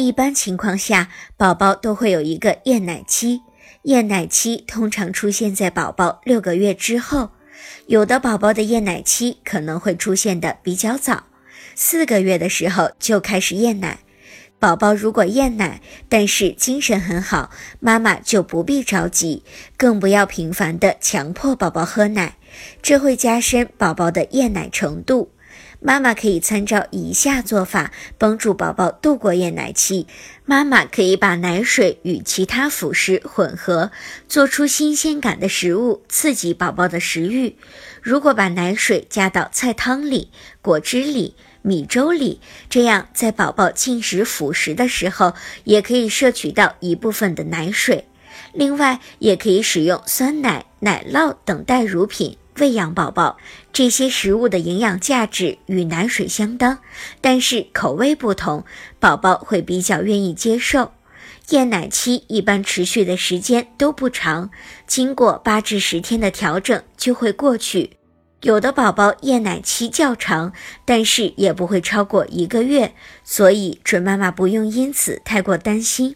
一般情况下，宝宝都会有一个厌奶期，厌奶期通常出现在宝宝六个月之后。有的宝宝的厌奶期可能会出现的比较早，四个月的时候就开始厌奶。宝宝如果厌奶，但是精神很好，妈妈就不必着急，更不要频繁的强迫宝宝喝奶，这会加深宝宝的厌奶程度。妈妈可以参照以下做法，帮助宝宝度过厌奶期。妈妈可以把奶水与其他辅食混合，做出新鲜感的食物，刺激宝宝的食欲。如果把奶水加到菜汤里、果汁里、米粥里，这样在宝宝进食辅食的时候，也可以摄取到一部分的奶水。另外，也可以使用酸奶、奶酪等代乳品。喂养宝宝，这些食物的营养价值与奶水相当，但是口味不同，宝宝会比较愿意接受。厌奶期一般持续的时间都不长，经过八至十天的调整就会过去。有的宝宝厌奶期较长，但是也不会超过一个月，所以准妈妈不用因此太过担心。